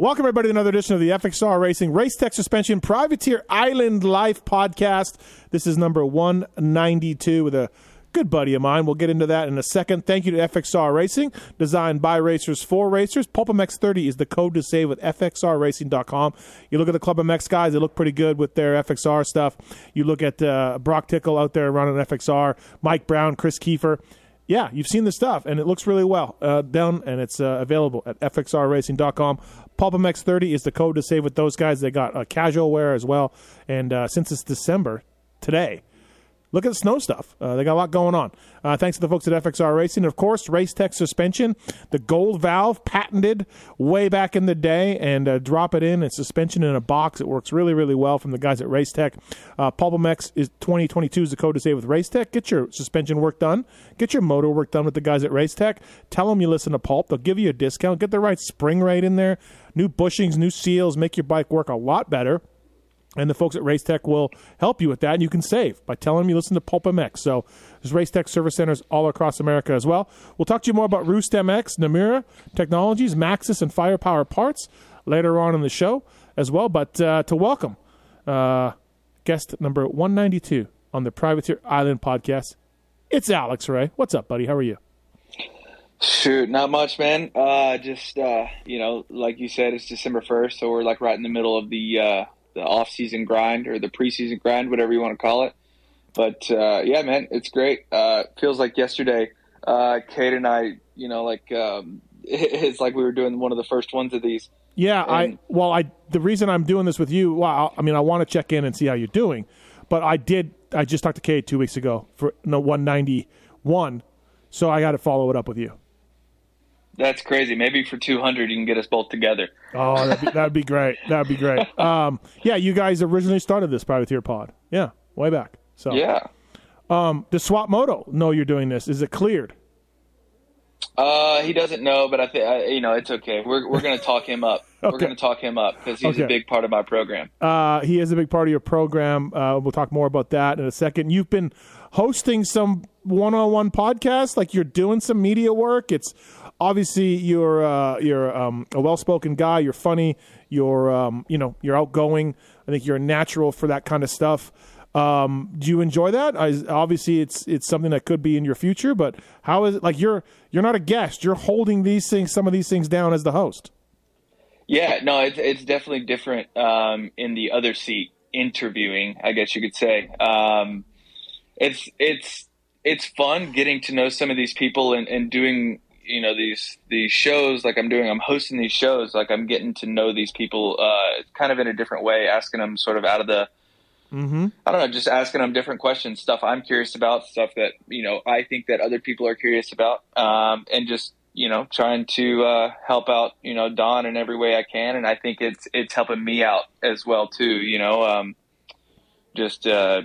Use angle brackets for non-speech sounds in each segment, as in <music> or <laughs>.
Welcome, everybody, to another edition of the FXR Racing Race Tech Suspension Privateer Island Life podcast. This is number 192 with a good buddy of mine. We'll get into that in a second. Thank you to FXR Racing, designed by racers for racers. PulpMX30 is the code to save with FXRRacing.com. You look at the Club MX guys, they look pretty good with their FXR stuff. You look at uh, Brock Tickle out there running FXR, Mike Brown, Kris Keefer yeah, you've seen the stuff, and it looks really well uh, down, and it's uh, available at fxrracing.com. PulpMX30 is the code to save with those guys. They got uh, casual wear as well, and uh, since it's December today, look at the snow stuff. Uh, they got a lot going on. Uh, thanks to the folks at FXR Racing. Of course, Race Tech suspension, the gold valve patented way back in the day, and uh, drop it in. It's suspension in a box. It works really, really well from the guys at Race Tech. Uh, PulpMX is 2022 is the code to save with Race Tech. Get your suspension work done. Get your motor work done with the guys at Race Tech. Tell them you listen to Pulp. They'll give you a discount. Get the right spring rate in there. New bushings, new seals, make your bike work a lot better and the folks at Race Tech will help you with that, and you can save by telling them you listen to Pulp MX. So there's Race Tech service centers all across America as well. We'll talk to you more about Roost MX, Namura Technologies, Maxxis, and Firepower Parts later on in the show as well. But uh, to welcome uh, guest number 192 on the Privateer Island podcast, it's Alex Ray. What's up, buddy? How are you? Shoot, not much, man. Uh, just uh, you know, like you said, it's December first, so we're like right in the middle of the uh, the off season grind or the preseason grind, whatever you want to call it. But uh, yeah, man, it's great. Uh, feels like yesterday, uh, Cade and I, you know, like um, <laughs> it's like we were doing one of the first ones of these. Yeah, and, I well, I the reason I'm doing this with you, well, I mean, I want to check in and see how you're doing, but I did. I just talked to Cade two weeks ago for no 191, so I got to follow it up with you. That's crazy. Maybe for 200, you can get us both together. Oh, that'd be, that'd be great. That'd be great. <laughs> Um, yeah, you guys originally started this privateer pod. Yeah, way back. So yeah. Um, does Swap Moto know you're doing this? Is it cleared? Uh, he doesn't know, but I think you know it's okay. We're we're gonna talk him up. okay. <laughs> We're gonna talk him up because he's okay. a big part of my program. Uh, he is a big part of your program. Uh, we'll talk more about that in a second. You've been hosting some one-on-one podcasts, like you're doing some media work. It's obviously you're uh, you're um, a well-spoken guy. You're funny. You're um, you know you're outgoing. I think you're a natural for that kind of stuff. Um, do you enjoy that? I, obviously, it's it's something that could be in your future. But how is it? Like you're you're not a guest. You're holding these things, some of these things down as the host. Yeah, no, it's it's definitely different um, in the other seat interviewing. I guess you could say. Um, it's it's it's fun getting to know some of these people and, and doing you know these these shows like I'm doing. I'm hosting these shows. Like I'm getting to know these people uh, kind of in a different way, asking them sort of out of the. Mm-hmm. I don't know, just asking them different questions, stuff I'm curious about, stuff that you know I think that other people are curious about, um, and just you know trying to uh, help out you know Don in every way I can, and I think it's it's helping me out as well too. You know, um, just uh,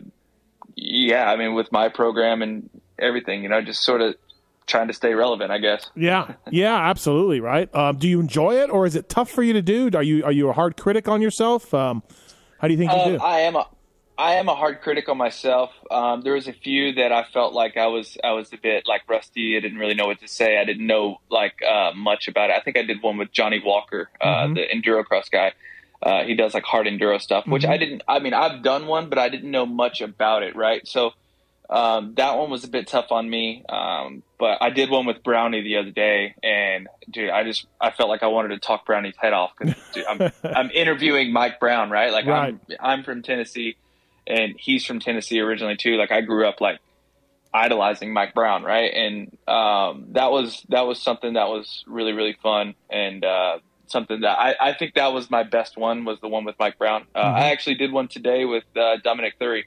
yeah, I mean with my program and everything, you know, just sort of trying to stay relevant, I guess. Yeah, <laughs> yeah, absolutely, right. Um, do you enjoy it, or is it tough for you to do? Are you are you a hard critic on yourself? Um, how do you think you do? Um, I am a I am a hard critic on myself. Um, there was a few that I felt like I was I was a bit like rusty. I didn't really know what to say. I didn't know like uh, much about it. I think I did one with Jonny Walker, uh, mm-hmm. the endurocross guy. Uh, he does like hard enduro stuff, which mm-hmm. I didn't. I mean, I've done one, but I didn't know much about it. Right, so um, that one was a bit tough on me, um, but I did one with Brownie the other day, and dude, I just I felt like I wanted to talk Brownie's head off because I'm <laughs> I'm interviewing Mike Brown, right? Like right. I'm I'm from Tennessee, and he's from Tennessee originally too. Like I grew up like idolizing Mike Brown, right? And um, that was that was something that was really really fun, and uh, something that I, I think that was my best one was the one with Mike Brown. Uh, mm-hmm. I actually did one today with uh, Dominique Thury.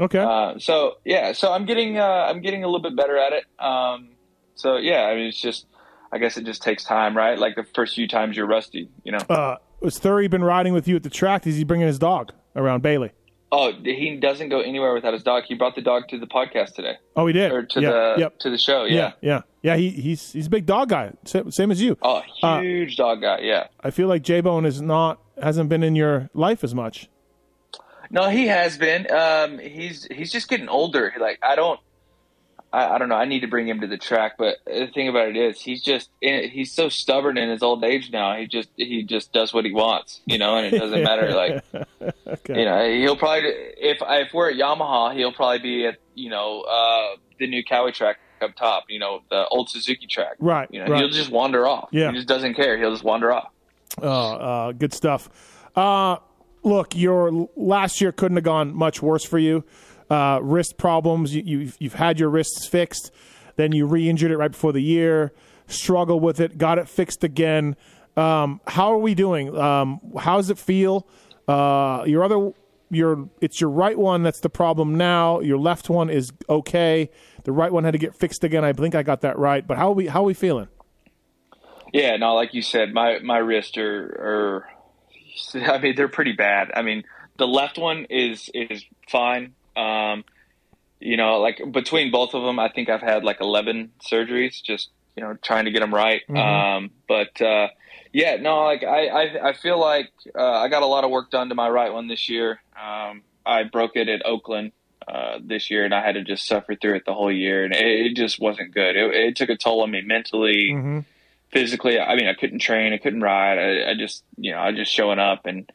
Okay. Uh, so yeah, so I'm getting uh, I'm getting a little bit better at it. Um, so yeah, I mean it's just I guess it just takes time, right? Like the first few times you're rusty, you know. Uh, has Thury been riding with you at the track? Is he bringing his dog around Bailey? Oh, he doesn't go anywhere without his dog. He brought the dog to the podcast today. Oh, he did. Or to yeah. the yep. to the show. Yeah, yeah, yeah. yeah he, he's he's a big dog guy, same as you. Oh, huge uh, dog guy. Yeah. I feel like J Bone is not hasn't been in your life as much. No, he has been. Um, he's he's just getting older. Like I don't, I, I, don't know. I need to bring him to the track, but the thing about it is, he's just he's so stubborn in his old age now. He just he just does what he wants, you know, and it doesn't matter. Like, <laughs> okay. you know, he'll probably if if we're at Yamaha, he'll probably be at you know uh, the new Kawi track up top, you know, the old Suzuki track. Right. You know, right. he'll just wander off. Yeah. He just doesn't care. He'll just wander off. Uh, uh, good stuff. Uh, look, your last year couldn't have gone much worse for you. Uh, wrist problems. You, you've, you've had your wrists fixed. Then you re-injured it right before the year. Struggled with it. Got it fixed again. Um, how are we doing? Um, how does it feel? Uh, your other, your it's your right one that's the problem now. Your left one is okay. The right one had to get fixed again. I think I got that right. But how are we how are we feeling? Yeah, no, like you said, my my wrists are, are <laughs> I mean, they're pretty bad. I mean, the left one is is fine. Um, you know, like between both of them, I think I've had like eleven surgeries, just you know, trying to get them right. Mm-hmm. Um, but uh, yeah, no, like I I, I feel like uh, I got a lot of work done to my right one this year. Um, I broke it at Oakland uh, this year, and I had to just suffer through it the whole year, and it, it just wasn't good. It, it, took a toll on me mentally. Mm-hmm physically, I mean, I couldn't train, I couldn't ride. I, I just, you know, I just showing up and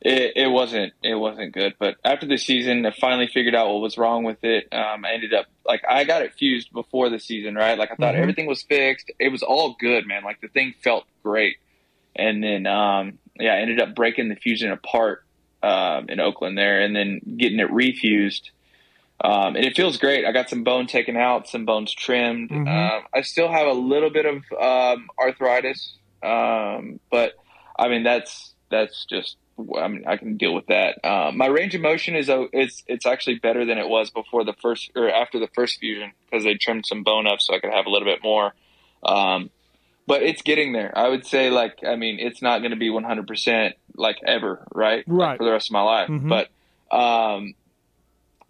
it, it wasn't, it wasn't good. But after the season, I finally figured out what was wrong with it. Um, I ended up like, I got it fused before the season, right? Like I thought mm-hmm. everything was fixed. It was all good, man. Like the thing felt great. And then, um, yeah, I ended up breaking the fusion apart, um, in Oakland there and then getting it refused um, and it feels great. I got some bone taken out, some bones trimmed. Mm-hmm. Um, I still have a little bit of um, arthritis, um, but I mean that's that's just I mean I can deal with that. Um, my range of motion is it's it's actually better than it was before the first or after the first fusion because they trimmed some bone up so I could have a little bit more. Um, but it's getting there. I would say like I mean it's not going to be 100 percent like ever, right? Right like, for the rest of my life, mm-hmm. but um,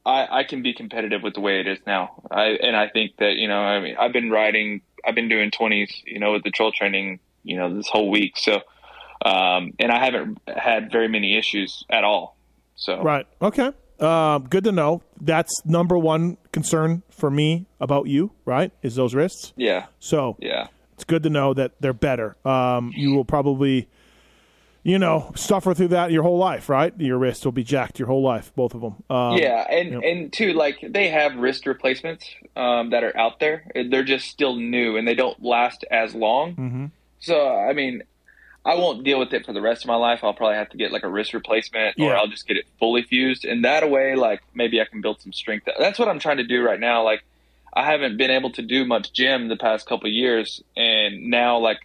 I, I can be competitive with the way it is now. I and I think that you know I mean I've been riding I've been doing twenties you know with the troll training you know this whole week so um, and I haven't had very many issues at all. So right okay uh, good to know. That's number one concern for me about you. Right is those wrists. Yeah. So yeah, it's good to know that they're better. Um, you will probably you know, suffer through that your whole life, right? Your wrist will be jacked your whole life, both of them. Um, yeah, and you know. and too, like they have wrist replacements um, that are out there. They're just still new and they don't last as long. Mm-hmm. So, I mean, I won't deal with it for the rest of my life. I'll probably have to get like a wrist replacement, or yeah. I'll just get it fully fused, and that way, like maybe I can build some strength. That's what I'm trying to do right now. Like, I haven't been able to do much gym the past couple years, and now like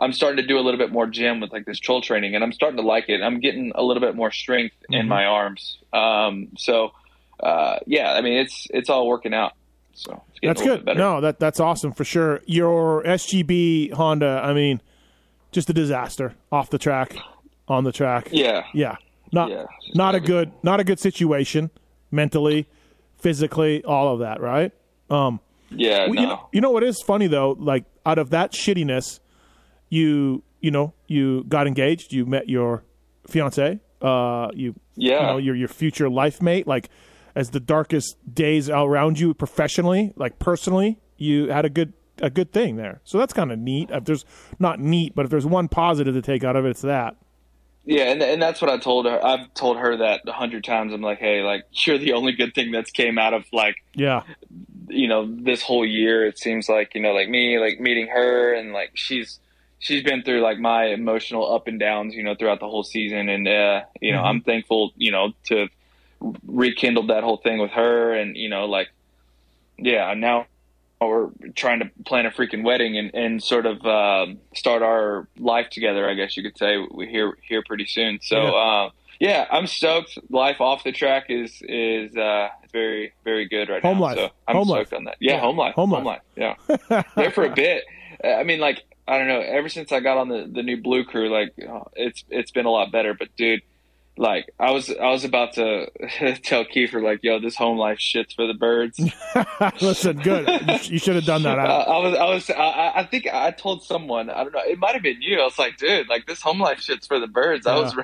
I'm starting to do a little bit more gym with like this troll training, and I'm starting to like it. I'm getting a little bit more strength mm-hmm. in my arms. Um, so uh, yeah, I mean it's it's all working out. So that's good. No, that that's awesome for sure. Your SGB Honda, I mean, just a disaster off the track, on the track. Yeah, yeah, not yeah, not a good not a good situation mentally, physically, all of that, right? Um, yeah, well, no. you, know, you know what is funny though? Like out of that shittiness you you know you got engaged, you met your fiance, uh, you yeah, you know your your future life mate. Like as the darkest days around you professionally, like personally, you had a good a good thing there. So that's kind of neat. If there's not neat, but if there's one positive to take out of it, it's that. Yeah, and and that's what I told her. I've told her that a hundred times. I'm like, hey, like you're the only good thing that's came out of like yeah, you know, this whole year. It seems like you know, like me, like meeting her, and like she's she's been through like my emotional up and downs, you know, throughout the whole season. And, uh, you know, mm-hmm. I'm thankful, you know, to rekindled that whole thing with her. And, you know, like, yeah, now we're trying to plan a freaking wedding and, and sort of, um, start our life together, I guess you could say we here, here pretty soon. So, yeah. uh, yeah, I'm stoked. Life off the track is is uh, very very good right home now. Life. So I'm home stoked life. on that. Yeah, yeah, home life. Home, home life. life. Yeah, <laughs> there for a bit. I mean, like I don't know. Ever since I got on the, the new Blue Crew, like it's it's been a lot better. But dude, like I was I was about to <laughs> tell Keefer like, yo, this home life shit's for the birds. <laughs> <laughs> Listen, good. You should have done that. I, I was I was I, I, think I told someone I don't know. It might have been you. I was like, dude, like this home life shit's for the birds. Yeah. I was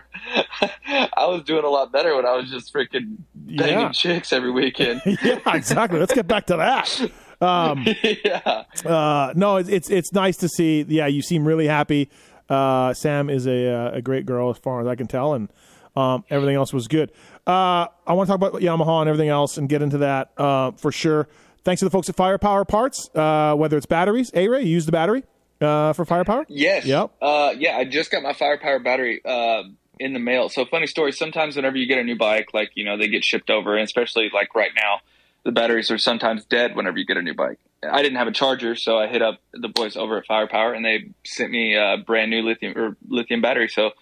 I was doing a lot better when I was just freaking banging yeah. chicks every weekend. yeah, exactly. Let's get back to that. Um, <laughs> yeah. uh, no, it's, it's it's nice to see. Yeah, you seem really happy. Uh, Sam is a uh, a great girl as far as I can tell, and um, everything else was good. Uh, I want to talk about Yamaha and everything else and get into that uh, for sure. Thanks to the folks at Firepower Parts, uh, whether it's batteries. A Ray, you use the battery uh, for Firepower? Yes. Yep. Uh, yeah, I just got my firepower battery uh, in the mail. So funny story. Sometimes whenever you get a new bike, like you know, they get shipped over, and especially like right now, the batteries are sometimes dead whenever you get a new bike. I didn't have a charger, so I hit up the boys over at Firepower, and they sent me a brand new lithium or lithium battery. So.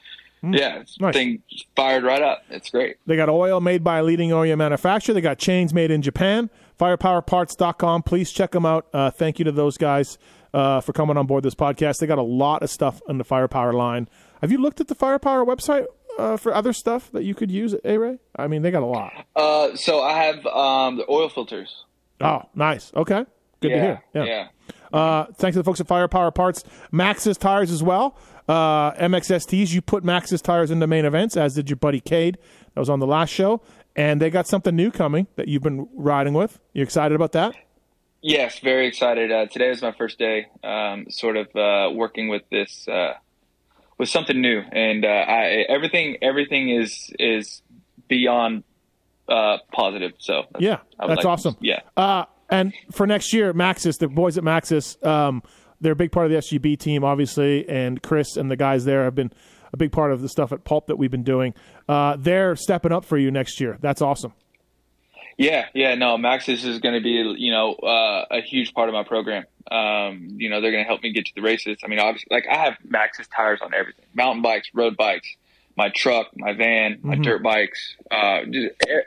Yeah, Nice. thing fired right up. It's great. They got oil made by a leading oil manufacturer. They got chains made in Japan. Firepowerparts.com. Please check them out. Uh, thank you to those guys uh, for coming on board this podcast. They got a lot of stuff on the Firepower line. Have you looked at the Firepower website uh, for other stuff that you could use, A Ray? I mean, they got a lot. Uh, so I have um, the oil filters. Oh, nice. Okay. Good yeah, to hear. Yeah. yeah. Uh, thanks to the folks at Firepower Parts. Maxxis tires as well. Uh, MXSTs, you put Maxxis tires into main events, as did your buddy Cade. That was on the last show. And they got something new coming that you've been riding with. You excited about that? Yes, very excited. Uh, today was my first day, um, sort of uh, working with this with something new, and uh, I, everything everything is is beyond uh, positive. So Yeah, that's like- awesome. Yeah, Uh, and for next year, Maxxis, the boys at Maxxis, um, they're a big part of the SGB team, obviously, and Chris and the guys there have been a big part of the stuff at Pulp that we've been doing. Uh, they're stepping up for you next year. That's awesome. Yeah, yeah. No, Maxxis is going to be you know uh, a huge part of my program. Um, you know, they're going to help me get to the races. I mean, obviously, like I have Maxxis tires on everything: mountain bikes, road bikes, my truck, my van, my dirt bikes. Uh,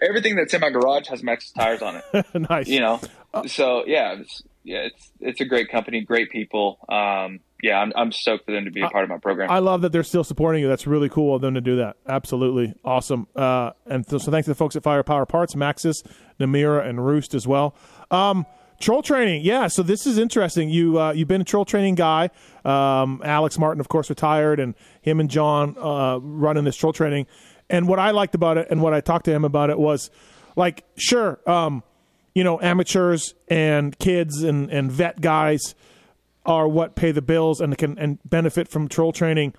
everything that's in my garage has Maxxis tires on it. <laughs> nice. you know so yeah it's yeah it's it's a great company great people um yeah i'm, I'm stoked for them to be a part of my program I love that they're still supporting you. That's really cool of them to do that. Absolutely awesome. Uh, and so, so thanks to the folks at Firepower Parts, Maxxis, Namura, and Roost as well. Um, troll training, yeah. So this is interesting. You uh, you've been a troll training guy. Um, Alex Martin, of course, retired, and him and John uh, running this troll training. And what I liked about it, and what I talked to him about it, was like, sure, um, you know, amateurs and kids and and vet guys are what pay the bills and can and benefit from troll training.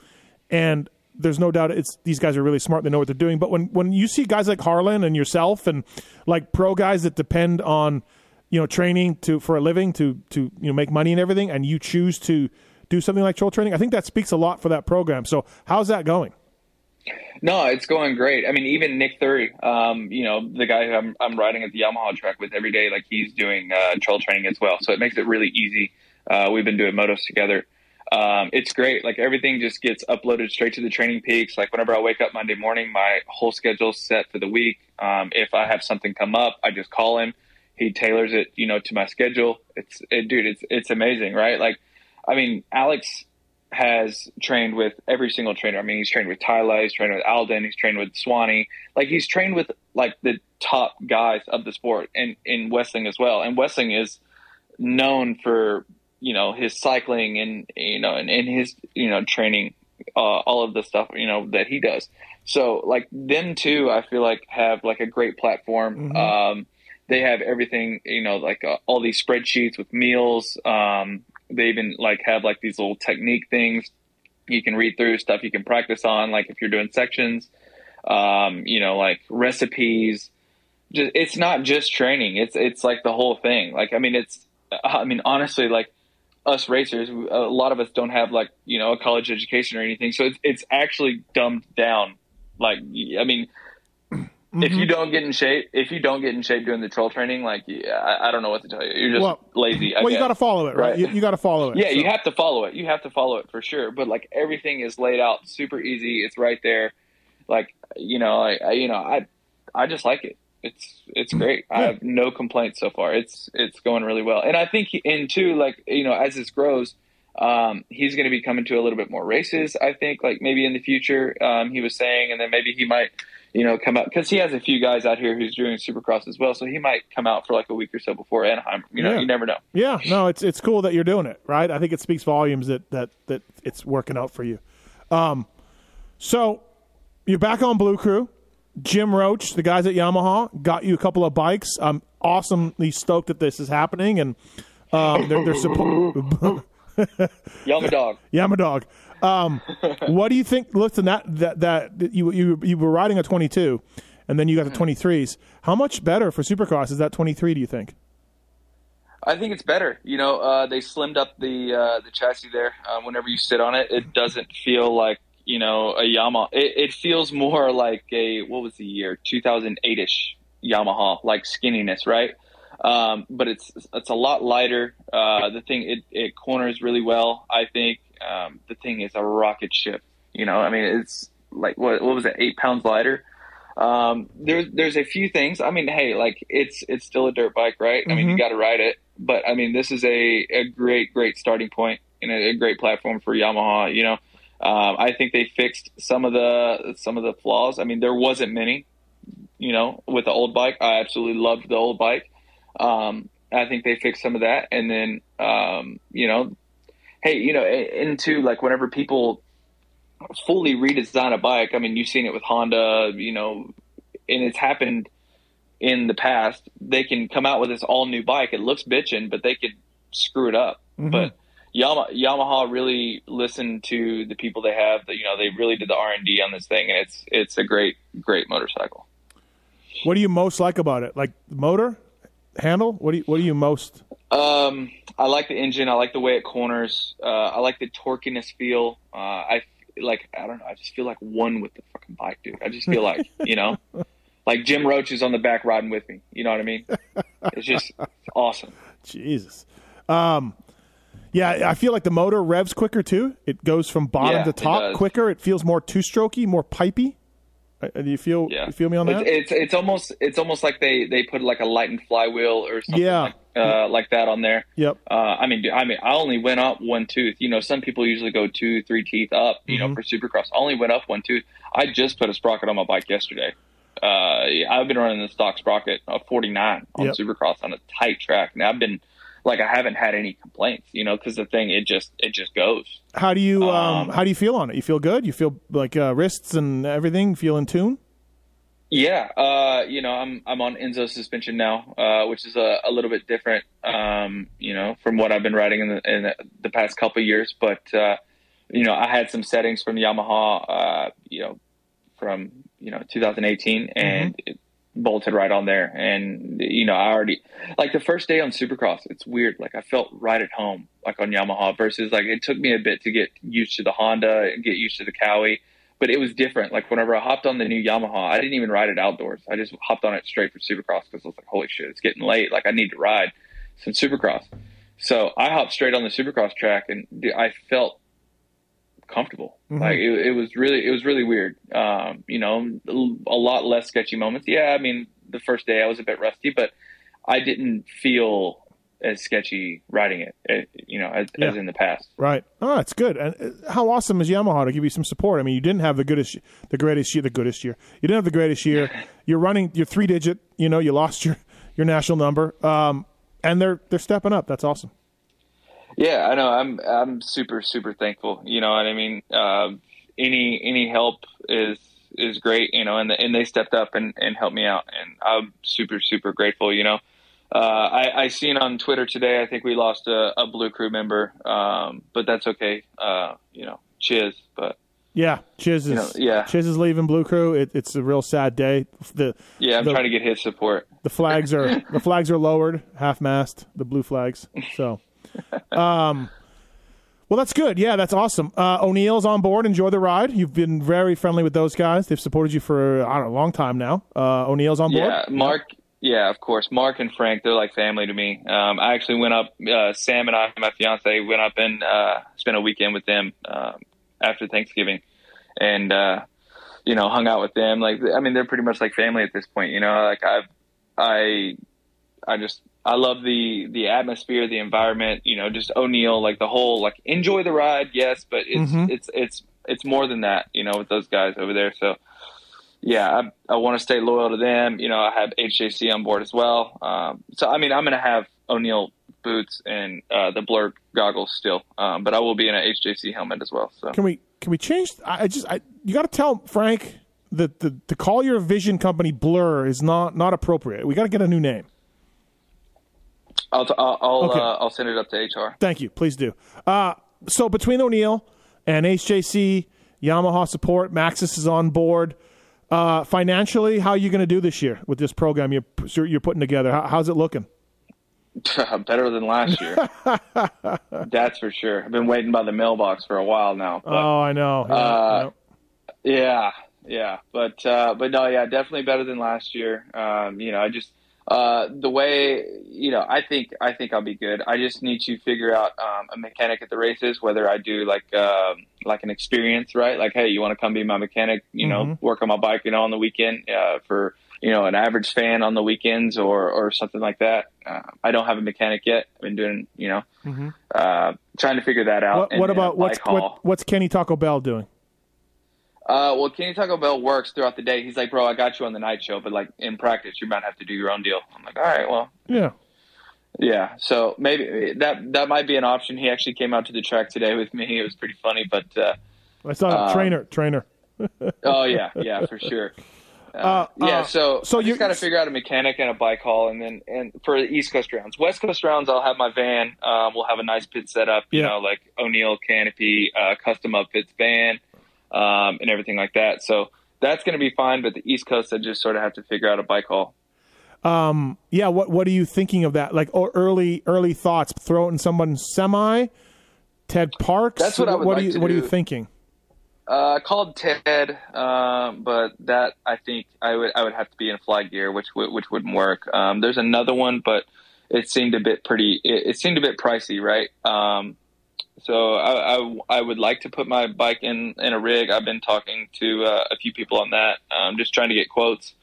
And there's no doubt it's these guys are really smart. They know what they're doing. But when when you see guys like Harlan and yourself and like pro guys that depend on you know training to for a living to to you know make money and everything, and you choose to do something like troll training, I think that speaks a lot for that program. So how's that going? no it's going great i mean even nick thury um you know the guy who i'm, I'm riding at the yamaha track with every day like he's doing uh troll training as well so it makes it really easy uh we've been doing motos together um, it's great. Like everything just gets uploaded straight to the TrainingPeaks. Like whenever I wake up Monday morning, my whole schedule's set for the week. Um, if I have something come up, I just call him. He tailors it, you know, to my schedule. It's, it, dude, it's, it's amazing, right? Like, I mean, Alex has trained with every single trainer. I mean, he's trained with Tyler, he's trained with Aldon, he's trained with Swanee. Like he's trained with like the top guys of the sport and in Westling as well. And Westling is known for you know his cycling and you know and, and his you know training uh, all of the stuff you know that he does. So like them too i feel like have like a great platform. Um they have everything you know like uh, all these spreadsheets with meals. Um they even like have like these little technique things you can read through stuff you can practice on like if you're doing sections. Um you know like recipes. Just it's not just training. It's it's like the whole thing. Like i mean it's i mean honestly like us racers, a lot of us don't have like you know a college education or anything, so it's it's actually dumbed down. Like, I mean, if you mm-hmm. don't get in shape, if you don't get in shape doing the troll training, like yeah, I, I don't know what to tell you. You're just Well- lazy. I well, you got to follow it, right? Right. You, you got to follow it. Yeah, So- you have to follow it. You have to follow it for sure. But like everything is laid out super easy. It's right there. Like you know, I, I you know, I I just like it. It's it's great. I have no complaints so far. It's it's going really well. And I think in two, like you know, as this grows, um, he's going to be coming to a little bit more races. I think, like maybe in the future, um, he was saying, and then maybe he might, you know, come out because he has a few guys out here who's doing Supercross as well. So he might come out for like a week or so before Anaheim. You know, Yeah. you never know. Yeah, no, it's it's cool that you're doing it, right? I think it speaks volumes that that that it's working out for you. Um, so you're back on Blue Crew. Jim Roach, the guys at Yamaha, got you a couple of bikes. I'm awesomely stoked that this is happening, and um, they're, they're supposed. <laughs> Dog. Yama dog. Um, <laughs> what do you think? Listen, that that that you you you were riding a 22, and then you got the 23s. How much better for Supercross is that 23? Do you think? I think it's better. You know, uh, they slimmed up the uh, the chassis there. Uh, whenever you sit on it, it doesn't feel like you know a Yamaha. It, it feels more like a what was the year 2008 ish Yamaha, like skinniness, right? Um, but it's it's a lot lighter. Uh, the thing it, it corners really well. I think um, the thing is a rocket ship. You know, I mean, it's like what what was it, eight pounds lighter. Um, there's there's a few things. I mean, hey, like it's it's still a dirt bike, right? I mean, you got to ride it. But I mean, this is a, a great great starting point and a, a great platform for Yamaha. You know, um, I think they fixed some of the some of the flaws. I mean, there wasn't many. You know, with the old bike, I absolutely loved the old bike. Um, I think they fixed some of that, and then um, you know, hey, you know, into like whenever people fully redesign a bike. I mean, you've seen it with Honda, you know, and it's happened in the past. They can come out with this all new bike. It looks bitchin', but they could screw it up. Mm-hmm. But Yamaha, Yamaha really listened to the people they have. That you know, they really did the R and D on this thing, and it's it's a great great motorcycle. What do you most like about it? Like motor, handle? What do you What do you most? Um, I like the engine. I like the way it corners. Uh, I like the torquiness feel. Uh, I like. I don't know. I just feel like one with the fucking bike, dude. I just feel like <laughs> you know, like Jim Roach is on the back riding with me. You know what I mean? It's just awesome. <laughs> Jesus. Um, yeah, I feel like the motor revs quicker too. It goes from bottom Yeah, to top does. quicker. It feels more two strokey, more pipey. Uh, Do you feel Yeah, you feel me on that? It's, it's it's almost it's almost like they they put like a lightened flywheel or something Yeah. like, uh, like that on there. yep. Uh, I mean, I mean, I only went up one tooth. You know, some people usually go two, three teeth up. You Mm-hmm. know, for Supercross, I only went up one tooth. I just put a sprocket on my bike yesterday. Uh, I've been running the stock sprocket uh, 49 on Yep. Supercross on a tight track, and I've been like, I haven't had any complaints. You know, because the thing it just it just goes. How do you um, Um, how do you feel on it? You feel good? You feel like uh, wrists and everything feel in tune? Yeah, uh, you know, I'm I'm on Enzo suspension now, uh, which is a, a little bit different, um, you know, from what I've been riding in the, in the, past couple years. But uh, you know, I had some settings from Yamaha, uh, you know, from you know 2018, and it bolted right on there. And you know, I already like the first day on Supercross. It's weird. Like I felt right at home, like on Yamaha, versus like it took me a bit to get used to the Honda and get used to the Kawi but it was different. Like whenever I hopped on the new Yamaha, I didn't even ride it outdoors. I just hopped on it straight for Supercross because I was like, holy shit, it's getting late. Like I need to ride some Supercross. So I hopped straight on the Supercross track and I felt comfortable. Like it, it was really, it was really weird. Um, you know, a lot less sketchy moments. Yeah. I mean, the first day I was a bit rusty, but I didn't feel as sketchy riding it, eh, you know, as, Yeah. as in the past. Right. Oh, that's good. And uh, how awesome is Yamaha to give you some support? I mean, you didn't have the goodest, the greatest year, the goodest year. You didn't have the greatest year. <laughs> You're running your three digit. You know, you lost your your national number. Um, and they're they're stepping up. That's awesome. Yeah, I know. I'm I'm super super thankful. You know what I mean? Uh, any any help is is great. You know, and and they stepped up and and helped me out, and I'm super super grateful. You know, uh, I I seen on Twitter today. I think we lost a, a Blue Crew member, um, but that's okay. Uh, you know, cheers. But Yeah, Chiz is know, yeah. Chiz is leaving Blue Crew. It, it's a real sad day. The yeah, I'm The- trying to get his support. the flags are <laughs> the flags are lowered, half mast, the blue flags. So, <laughs> um, well, that's good. Yeah, that's awesome. Uh, O'Neill's on board. Enjoy the ride. You've been very friendly with those guys. They've supported you for I don't know, a long time now. Uh, O'Neill's on board. Yeah, Mark. Yeah, of course. Mark and Frank, they're like family to me. Um, I actually went up. Uh, Sam and I, my fiance, went up and uh, spent a weekend with them um, after Thanksgiving, and uh, you know, hung out with them. Like, I mean, they're pretty much like family at this point. You know, like I've, I, I just, I love the the atmosphere, the environment. You know, just O'Neill, like the whole, like enjoy the ride, yes, but it's Mhm. it's it's it's more than that. You know, with those guys over there, so yeah, I, I want to stay loyal to them. You know, I have HJC on board as well. Um, so, I mean, I'm going to have O'Neill boots and uh, the blur goggles still, um, but I will be in an HJC helmet as well. So, Can we can we change? I just I, you got to tell Frank that the, the to call your vision company Blur is not not appropriate. We got to get a new name. I'll t- I'll I'll, Okay. uh, I'll send it up to HR. Thank you. Please do. Uh, so between O'Neill and HJC, Yamaha support, Maxxis is on board. Uh, financially, how are you going to do this year with this program you're you're putting together? How, how's it looking? <laughs> Better than last year. <laughs> That's for sure. I've been waiting by the mailbox for a while now. But, oh, I know. Yeah, Uh, yeah. Yeah, yeah, but uh, but no, yeah, definitely better than last year. Um, you know, I just uh, the way you know, I think I think I'll be good. I just need to figure out um, a mechanic at the races, whether I do like um, like an experience, right? Like, hey, you want to come be my mechanic? You know, work on my bike, you know, on the weekend uh, for you know an average fan on the weekends or or something like that. Uh, I don't have a mechanic yet. I've been doing you know uh, trying to figure that out. What, and- what about what's what, what's Kenny Taco Bell doing? Uh, well, Kenny Taco Bell works throughout the day. He's like, bro, I got you on the night show, but like in practice, you might have to do your own deal. I'm like, all right, well, Yeah. yeah. So maybe that that might be an option. He actually came out to the track today with me. It was pretty funny, but uh, I saw a Um, trainer. Trainer. <laughs> oh yeah, yeah, for sure. <laughs> Uh, Uh, yeah, uh, so so you- got to figure out a mechanic and a bike haul, and then and for the East Coast rounds, West Coast rounds, I'll have my van. Um, we'll have a nice pit setup, you Yeah. know, like O'Neill canopy, uh, custom upfits van, um, and everything like that. So that's going to be fine. But the East Coast, I just sort of have to figure out a bike haul. Yeah. What What are you thinking of that? Like or early early thoughts. Throw it in someone's semi. Ted Parks. That's what I would what like you to What are you thinking? Uh, I called Ted, um, but that I think I would I would have to be in fly gear, which which wouldn't work. Um, there's another one, but it seemed a bit pretty. It, it seemed a bit pricey, right? Um, so I, I I would like to put my bike in in a rig. I've been talking to uh, a few people on that. I'm just trying to get quotes.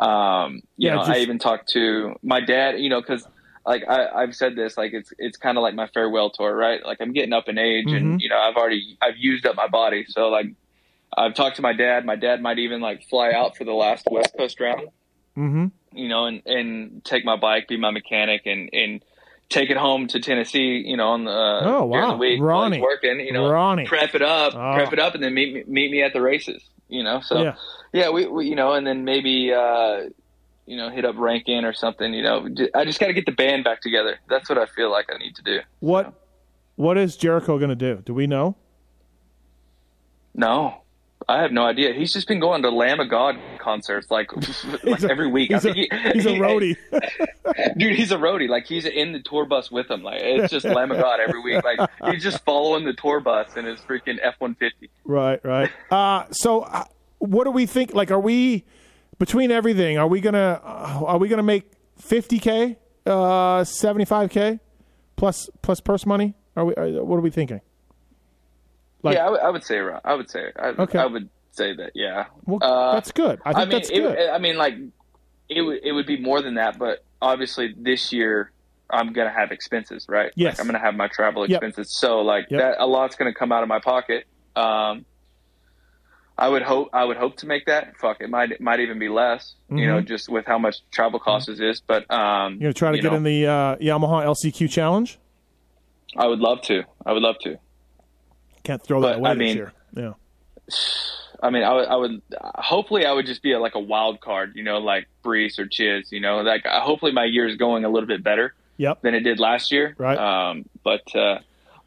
Um, you Yeah, know, just- I even talked to my dad. You know, because like I, I've said this, like it's it's kind of like my farewell tour, right? Like I'm getting up in age, Mhm. and you know I've already I've used up my body, so like I've talked to my dad. My dad might even like fly out for the last West Coast round, Mm-hmm. you know, and and take my bike, be my mechanic, and and take it home to Tennessee, you know, on the Oh, during wow. the week Ronnie. working, you know, Ronnie. prep it up, Oh. prep it up, and then meet me, meet me at the races, you know. So Yeah. yeah, we, we you know, and then maybe uh, you know hit up Rankin or something. You know, I just got to get the band back together. That's what I feel like I need to do. What What is Jericho going to do? Do we know? No, I have no idea. He's just been going to Lamb of God concerts like <laughs> like a- every week. He's I a, think he- he's a roadie. <laughs> dude. He's a roadie. Like he's in the tour bus with him. Like it's just Lamb of God every week. Like <laughs> he's just following the tour bus in his freaking F one fifty. right. Right. Uh, so, uh, what do we think? Like, are we between everything? Are we gonna uh, Are we gonna make fifty k, uh, seventy five k, plus plus purse money? Are we? Are, what are we thinking? Like- yeah, I would- say. around- I would say. I, Okay. I would say that. Yeah. Well, Uh, that's good. I think I mean, that's good. It, I mean, like it would it would be more than that, but obviously this year I'm gonna have expenses, right? Yes. Like, I'm gonna have my travel Yep. expenses, so like Yep. that a lot's gonna come out of my pocket. Um, I would hope I would hope to make that. Fuck, it might it might even be less, you know, just with how much travel costs it is. But um, Mm-hmm. You're gonna try to you get know, in the uh, Yamaha LCQ challenge. I would love to. I would love to. Can't throw that But, away I this mean- year. Yeah. I mean, I would, I would, hopefully, I would just be a, like a wild card, you know, like Brees or Chiz, you know, like hopefully my year is going a little bit better Yep. than it did last year. Right. Um, but, uh,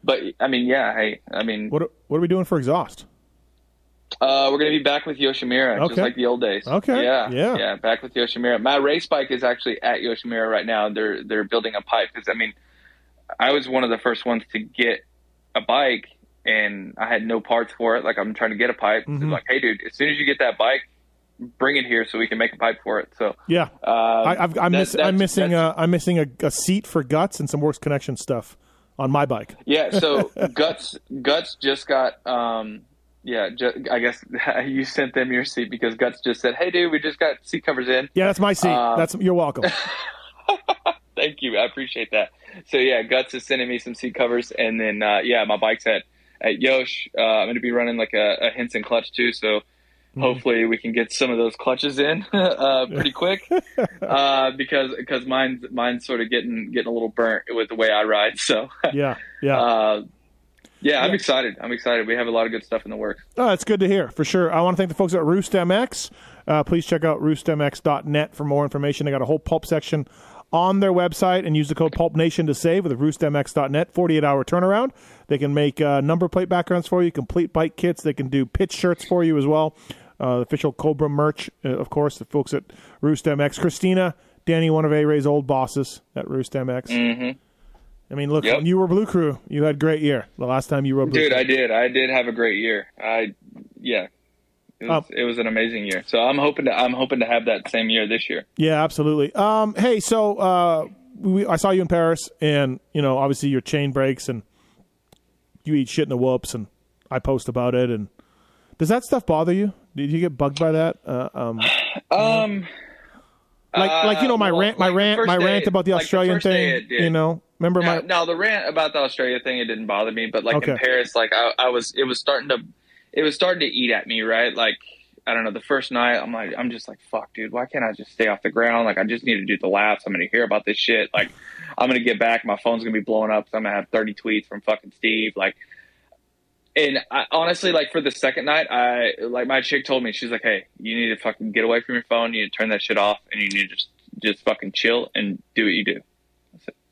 but I mean, yeah, hey, I mean, What are- What are we doing for exhaust? uh, we're going to be back with Yoshimura, just like the old days. Okay. Yeah. Yeah. Yeah. Back with Yoshimura. My race bike is actually at Yoshimura right now. They're, they're building a pipe because I mean, I was one of the first ones to get a bike and I had no parts for it. Like I'm trying to get a pipe. It's Mhm. like, Hey dude, as soon as you get that bike, bring it here so we can make a pipe for it. So, Yeah. uh, I, I've, I'm, that- miss, I'm missing. A, I'm missing a, a seat for guts and some works connection stuff on my bike. Yeah, so <laughs> guts guts just got um yeah, ju- I guess <laughs> you sent them your seat because guts just said, "Hey dude, we just got seat covers in." Yeah, that's my seat. Um, that's you're welcome. <laughs> Thank you. I appreciate that. So yeah, guts is sending me some seat covers and then uh yeah, my bike's at at Yosh. Uh, I'm going to be running like a, a Hinson clutch too, so Mm-hmm. hopefully we can get some of those clutches in <laughs> uh, pretty quick <laughs> uh, because because mine's mine's sort of getting getting a little burnt with the way I ride. So <laughs> yeah, yeah. Uh, Yeah, I'm excited. I'm excited. We have a lot of good stuff in the works. Oh, that's good to hear for sure. I want to thank the folks at Roost MX. Uh, please check out roostmx.net for more information. They got a whole pulp section on their website and use the code Pulp Nation to save with roostmx.net. 48 hour turnaround. They can make uh, number plate backgrounds for you, complete bike kits. They can do pitch shirts for you as well. Uh, official Cobra merch, uh, of course, the folks at Roost MX. Christina, Danny, one of A Ray's old bosses at Roost MX. Mm-hmm. I mean, look, Yep. when you were Blue Crew, you had a great year. The last time you rode Blue Dude, Crew. I did. I did have a great year. I, yeah, it was, Um, it was an amazing year. So I'm hoping to I'm hoping to have that same year this year. Yeah, absolutely. Um, hey, so uh, we, I saw you in Paris, and you know, obviously your chain breaks, and you eat shit in the whoops, and I post about it. And does that stuff bother you? Did you get bugged by that? Uh, um, Um, like, like you know, my uh, well, rant, my like rant, my day- rant about the Australian first day thing. You know, remember my no, the rant about the Australia thing it didn't bother me, but like Okay. in Paris, like I, I was, it was starting to, it was starting to eat at me, right? Like I don't know, the first night I'm like, I'm just like, fuck, dude, why can't I just stay off the ground? Like I just need to do the laps. I'm gonna hear about this shit. Like I'm gonna get back, my phone's gonna be blowing up. So I'm gonna have 30 tweets from fucking Steve. Like, and I, honestly, like for the second night, I like my chick told me she's like, hey, you need to fucking get away from your phone. You need to turn that shit off, and you need to just just fucking chill and do what you do.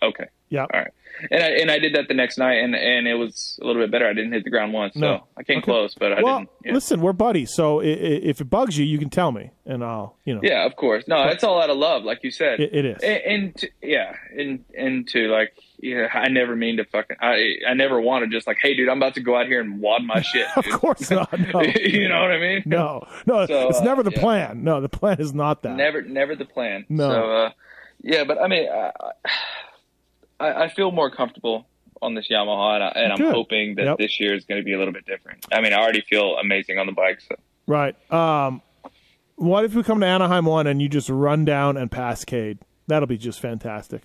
Okay yeah. all right. And I and I did that the next night, and and it was a little bit better. I didn't hit the ground once, so No. I came Okay. close, but I Well, didn't. Yeah. listen, we're buddies, so if it bugs you, you can tell me, and I'll, you know, yeah, of course. No, it's all out of love, like you said. it, it is. and, and to, yeah, and and to like, yeah, I never mean to fucking. I I never want to just like, hey, dude, I'm about to go out here and wad my <laughs> shit. of course <laughs> not. No, you know what I mean? no, no. So, it's uh, never the yeah. plan. No, the plan is not that. Never, never the plan. No. So, uh, yeah, but I mean, I, I, I feel more comfortable on this Yamaha, and, I, and I'm Good. hoping that Yep. this year is going to be a little bit different. I mean, I already feel amazing on the bike. So. Right. Um, what if we come to Anaheim one and you just run down and pass Cade? That'll be just fantastic.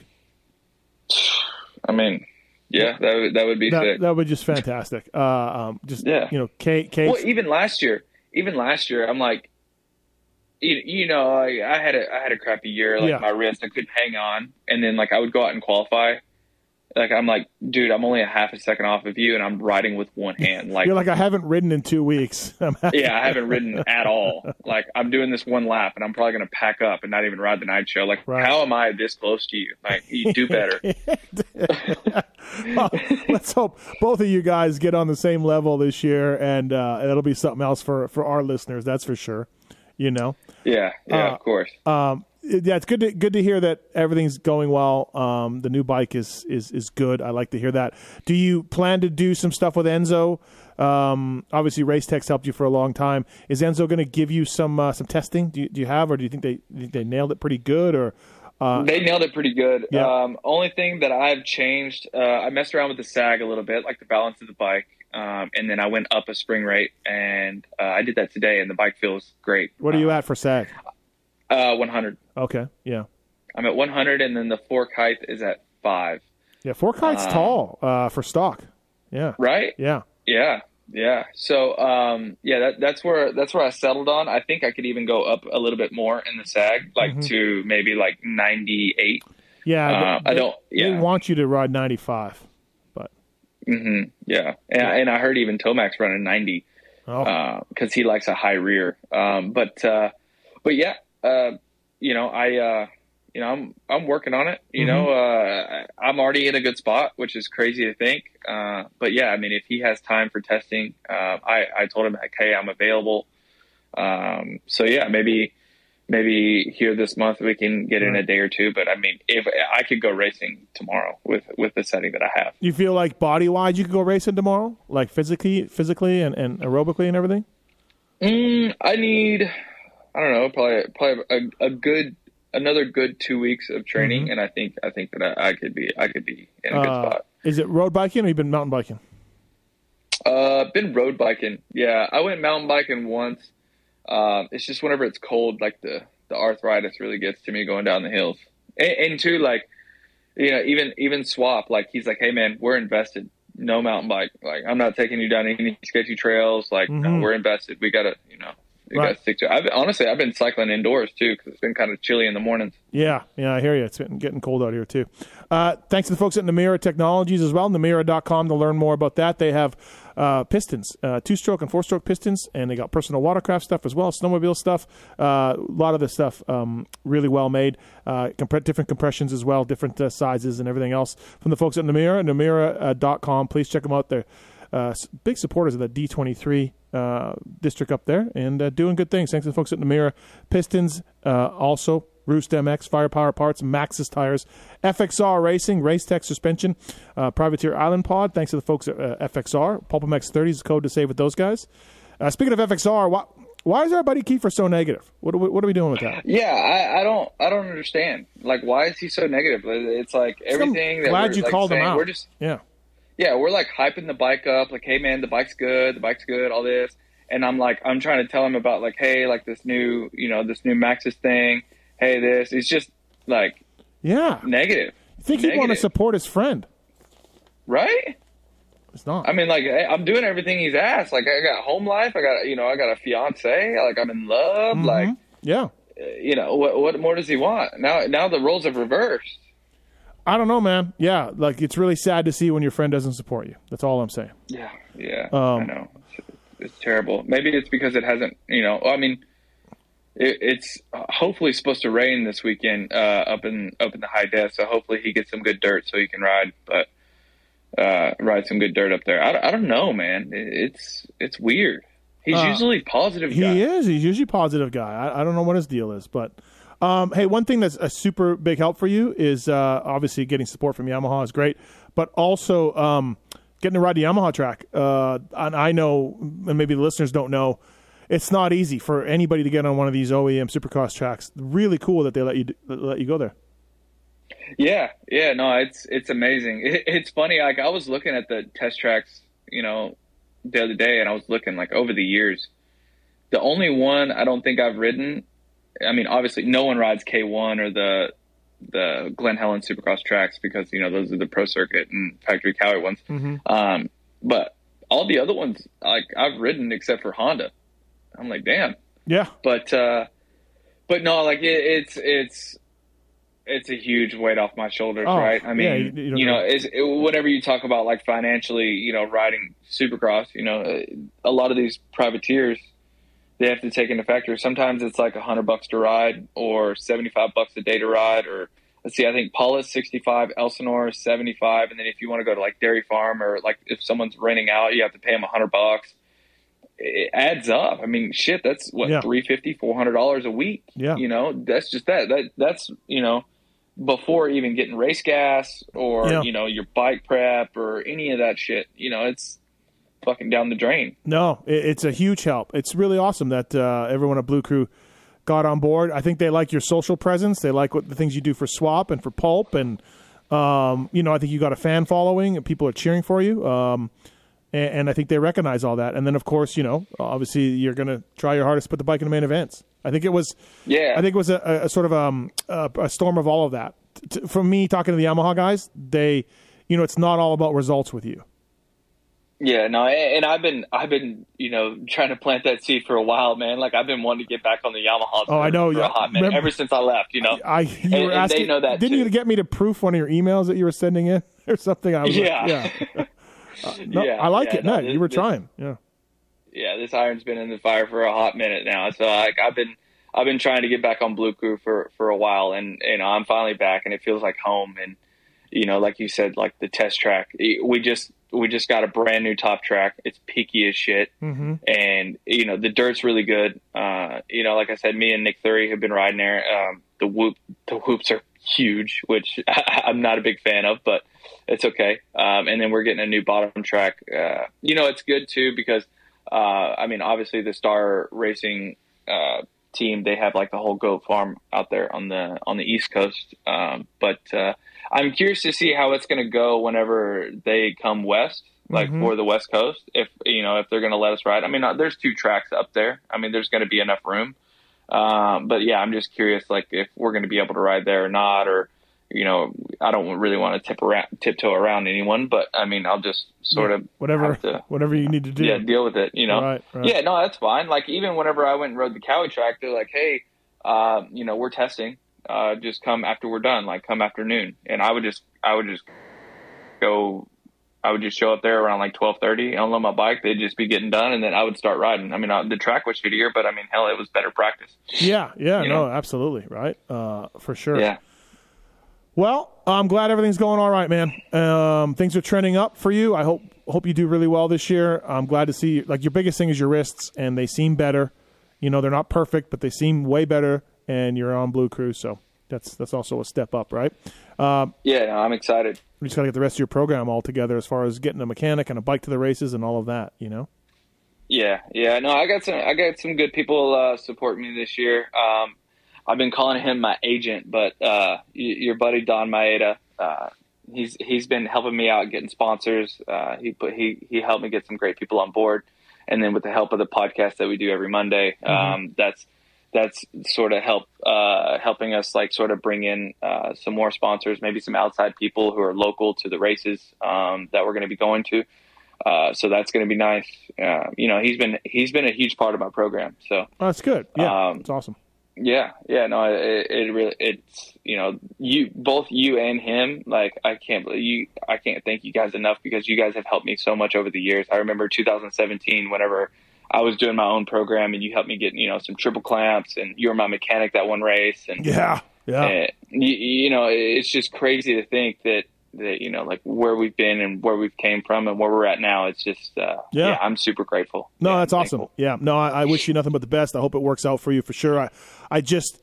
I mean, yeah, that would that would be That sick. that would be just fantastic. Uh, um, just Yeah. you know, Cade. Cade well, even last year, even last year, I'm like, you, you know, I, I had a I had a crappy year. Like Yeah. my wrist, I couldn't hang on, and then like I would go out and qualify. Like I'm like, dude, I'm only a half a second off of you, and I'm riding with one hand. Like, you're like I haven't ridden in two weeks. <laughs> Yeah, I haven't ridden at all. Like I'm doing this one lap, and I'm probably gonna pack up and not even ride the night show. Like, Right. how am I this close to you? Like, you do <laughs> better. <laughs> Well, let's hope both of you guys get on the same level this year, and uh, it'll be something else for for our listeners. That's for sure. You know. yeah, yeah, Uh, of course. Um, yeah, it's good to good to hear that everything's going well. Um, the new bike is is is good. I like to hear that. Do you plan to do some stuff with Enzo? Um, obviously, Race Tech's helped you for a long time. Is Enzo going to give you some uh, some testing? Do you, do you have, or do you think they you think they nailed it pretty good? Or uh, They nailed it pretty good. Yeah. Um, only thing that I've changed, uh, I messed around with the sag a little bit, like the balance of the bike, um, and then I went up a spring rate, and uh, I did that today, and the bike feels great. what are you at for sag? Uh, 100. Okay, yeah, I'm at 100, and then the fork height is at five. yeah. fork height's Uh, tall uh, for stock. Yeah, Right? yeah. Yeah, yeah. So, um, yeah, that, that's where that's where I settled on. I think I could even go up a little bit more in the sag, like Mhm. to maybe like 98. Yeah, Uh, they, I don't. They want you to ride ninety five, but hmm Yeah, and, and I heard even Tomac's running 90. oh, because he likes a high rear. Um, but uh, but yeah, uh, you know, I uh, you know, I'm I'm working on it. You know, uh, I'm already in a good spot, which is crazy to think. Uh, but yeah, I mean, if he has time for testing, uh, I I told him like, hey, I'm available. Um, so yeah, maybe maybe here this month we can get in a day or two. But I mean, if I could go racing tomorrow with with the setting that I have. you feel like body wise you could go racing tomorrow, like physically, physically, and, and aerobically and everything. Mm, I need, I don't know, probably probably a, a good another good two weeks of training, and I think I think that I, I could be I could be in a good Uh, spot. Is it road biking or you been mountain biking? Uh, been road biking. Yeah, I went mountain biking once. Um, it's just whenever it's cold, like the the arthritis really gets to me going down the hills, and, and too like, you know, even even swap like he's like, hey man, we're invested. No mountain bike. Like I'm not taking you down any sketchy trails. Like no, Mhm. we're invested. We gotta, you know, You Right. got to stick to. it. I've honestly, I've been cycling indoors too because it's been kind of chilly in the mornings. Yeah, yeah, I hear you. It's getting, getting cold out here too. Uh, thanks to the folks at Namura Technologies as well. Namura.com to learn more about that. They have uh, pistons, uh, two stroke and four stroke pistons, and they got personal watercraft stuff as well, snowmobile stuff. Uh, a lot of this stuff um, really well made. Uh, comp- different compressions as well, different uh, sizes and everything else from the folks at Namura. Namura.com. Please check them out. They're uh, big supporters of the D23 uh, district up there and uh, doing good things. Thanks to the folks at Namura Pistons, uh, also Roost MX, Firepower Parts, Maxxis Tires, FXR Racing, Race Tech Suspension, uh, Privateer Island Pod. Thanks to the folks at uh, FXR. PulpMX 30 is the code to save with those guys. Uh, speaking of FXR, why, why is our buddy Keefer so negative? What are we, what are we doing with that? Yeah, I, I don't, I don't understand. Like, why is he so negative? It's like everything. I'm that glad we're, you like, called him out. We're just, Yeah. Yeah, we're like hyping the bike up, like, hey man, the bike's good, the bike's good, all this. And I'm like, I'm trying to tell him about like, hey, like this new, you know, this new Maxxis thing. Hey, this. It's just like Yeah. negative, You think he'd want to support his friend? right? It's not. I mean, like, I- I'm doing everything he's asked. Like, I got home life. I got, you know, I got a fiance. Like, I'm in love. Mm-hmm. Like, yeah. you know, what, what more does he want? Now, now the roles have reversed. I don't know, man. Yeah. Like, it's really sad to see when your friend doesn't support you. That's all I'm saying. Yeah, yeah, Um, I know. It's, it's terrible. Maybe it's because it hasn't. You know, I mean, it, it's hopefully supposed to rain this weekend uh, up in up in the high des. So hopefully he gets some good dirt so he can ride. But uh, ride some good dirt up there. I, I don't know, man. It, it's it's weird. He's Uh, usually positive. He is. He's usually positive guy. I, I don't know what his deal is, but um, hey, one thing that's a super big help for you is uh, obviously getting support from Yamaha is great, but also um, getting to ride the Yamaha track. Uh, and I know, and maybe the listeners don't know, it's not easy for anybody to get on one of these OEM Supercross tracks. Really cool that they let you let you go there. Yeah, yeah, no, it's it's amazing. It, <laughs> it's funny. Like I was looking at the test tracks, you know, the other day, and I was looking like over the years. The only one I don't think I've ridden. I mean, obviously, no one rides K1 or the the Glen Helen Supercross tracks because you know those are the pro circuit and factory Kawi ones. Um, but all the other ones, like I've ridden except for Honda. I'm like, damn. Yeah, but uh but no like it, it's it's it's a huge weight off my shoulders Oh, right? I yeah, mean you- you, you know it's, it, whenever you talk about like financially you know riding supercross you know a lot of these privateers they have to take into factor sometimes it's like a hundred bucks to ride or 75 bucks a day to ride or let's see i think Pala's 65 elsinore is 75 and then if you want to go to like dairy farm or like if someone's renting out you have to pay them a hundred bucks it adds up. I mean, shit, that's what Yeah. three fifty, four hundred dollars a week. Yeah. you know, that's just that. That that's you know, before even getting race gas or Yeah. you know your bike prep or any of that shit. You know, it's fucking down the drain. No, it, it's a huge help. It's really awesome that uh, everyone at Blue Crew got on board. I think they like your social presence. They like what the things you do for Swap and for Pulp, and um, you know, I think you got a fan following. and People are cheering for you, um, and, and I think they recognize all that. And then, of course, you know, obviously, you're going to try your hardest to put the bike in the main events. I think it was, Yeah, I think it was a, a, sort of um, a, a storm of all of that. T- from me talking to the Yamaha guys, they, you know, it's not all about results with you. Yeah, no, and I've been I've been you know trying to plant that seed for a while, man. Like I've been wanting to get back on the Yamaha. Oh, I know, for yeah. a hot minute Remember- ever since I left. You know, I you And- were and they asking, know that, didn't you get me to proof one of your emails that you were sending in <laughs> or something? I was like, Yeah. yeah. Uh, <laughs> no, Yeah, I like yeah, it. no, No, this- you were this- trying. Yeah. yeah, this iron's been in the fire for a hot minute now. So like I've been I've been trying to get back on Blue Crew for for a while, and you know I'm finally back, and it feels like home. And you know, like you said, like the test track, we just we just got a brand new top track. It's peaky as shit, Mm-hmm. and you know the dirt's really good. Uh, you know, like I said, me and Nick Thury have been riding there. Um, the whoop the whoops are huge, which <laughs> I'm not a big fan of, but it's okay. Um, and then we're getting a new bottom track. Uh, you know, it's good too because uh, I mean, obviously the Star Racing uh, team they have like the whole goat farm out there on the on the East Coast. Um, but uh, I'm curious to see how it's going to go whenever they come west, like Mhm. for the West Coast. If you know if they're going to let us ride. I mean, there's two tracks up there. I mean, there's going to be enough room. Um, but yeah, I'm just curious, like if we're going to be able to ride there or not, or you know, I don't really want to tip around, tiptoe around anyone, but I mean, I'll just sort Yeah, of whatever to- whatever you need to do. yeah, deal with it, you know. Right, right. Yeah, no, that's fine. Like even whenever I went and rode the Kawi track, they're like, "Hey, uh, you know, we're testing. Uh, just come after we're done. Like come afternoon." And I would just, I would just go. I would just show up there around like twelve thirty, unload my bike. They'd just be getting done, and then I would start riding. I mean, uh, the track was shittier, but I mean, hell, it was better practice. Yeah, yeah, You no, know? absolutely, right? Uh, for sure. Yeah. Well, I'm glad everything's going all right, man. Um, things are trending up for you. I hope hope you do really well this year. I'm glad to see like your biggest thing is your wrists, and they seem better. You know, they're not perfect, but they seem way better. And you're on Blue Crew, so that's that's also a step up, right? Um, Yeah, no, I'm excited. we just got to get the rest of your program all together as far as getting a mechanic and a bike to the races and all of that. You know. Yeah, yeah. No, I got some. I got some good people uh, support me this year. Um, I've been calling him my agent, but uh, your buddy Don Maeda, uh, he's he's been helping me out getting sponsors. Uh, he put he he helped me get some great people on board, and then with the help of the podcast that we do every Monday, um, that's that's sort of help uh, helping us like sort of bring in uh, some more sponsors, maybe some outside people who are local to the races um, that we're going to be going to. Uh, so that's going to be nice. Uh, you know, he's been he's been a huge part of my program. So Oh, that's good. Yeah, Um, it's awesome. Yeah, yeah, no, it, it really it's you know you both you and him like I can't believe you I can't thank you guys enough because you guys have helped me so much over the years. I remember 2017 whenever I was doing my own program and you helped me get you know some triple clamps and you were my mechanic that one race and Yeah, yeah. uh, you, you know, it's just crazy to think that that you know, like where we've been and where we've came from and where we're at now. It's just, uh, Yeah. yeah. I'm super grateful. No, Yeah, that's awesome. Yeah, no, I, I wish you nothing but the best. I hope it works out for you for sure. I, I just,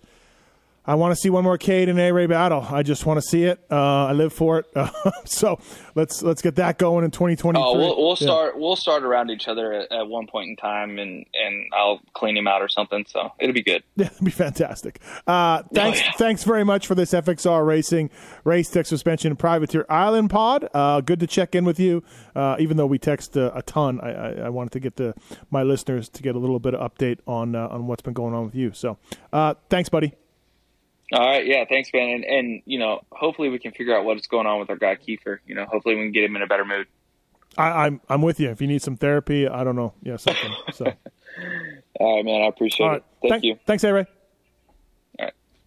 I want to see one more Cade and A Ray battle. I just want to see it. Uh, I live for it. <laughs> so let's let's get that going in 2023. Oh, we'll, we'll Yeah. start. We'll start around each other at, at one point in time, and and I'll clean him out or something. So it'll be good. <laughs> Yeah, it'd be fantastic. Uh, thanks, yeah. thanks very much for this FXR Racing Race Tech Suspension Privateer Island Pod. Uh, good to check in with you. Uh, even though we text uh, a ton, I, I, I wanted to get the my listeners to get a little bit of update on uh, on what's been going on with you. So, uh, thanks, buddy. All right, yeah, thanks, man. And and you know, hopefully we can figure out what's going on with our guy Keefer. You know, hopefully we can get him in a better mood. I, I'm I'm with you. If you need some therapy, I don't know, yeah, something. So, <laughs> All right, man. I appreciate right, it. Thank Thank- you. Thanks, A Ray.